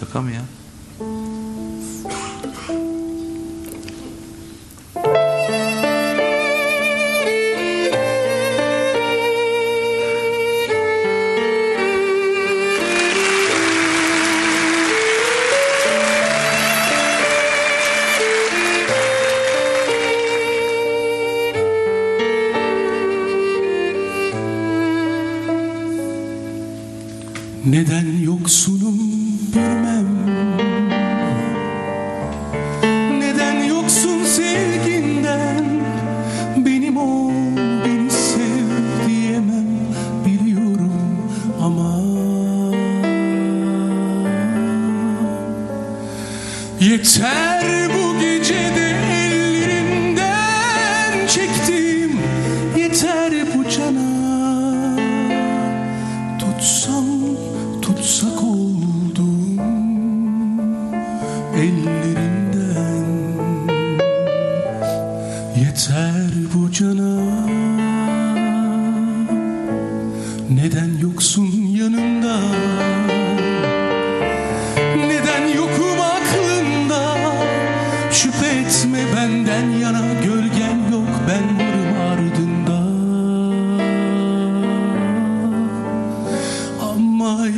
Şaka mı ya? Neden yoksunum bilmem Yeter bu gecede ellerinden çektim Yeter bu cana. Tutsam tutsak oldum Ellerinden Yeter bu cana. Neden yoksun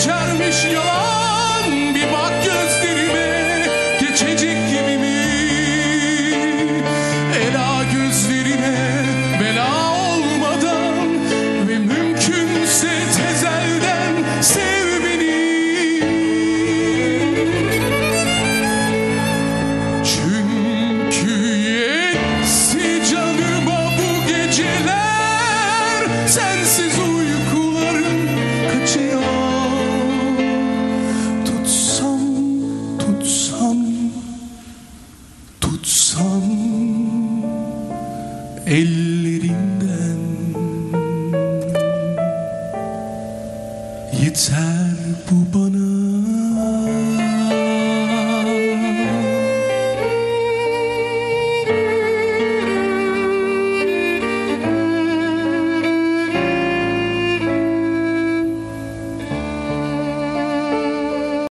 geçermiş yalan ellerinden Yeter bu bana.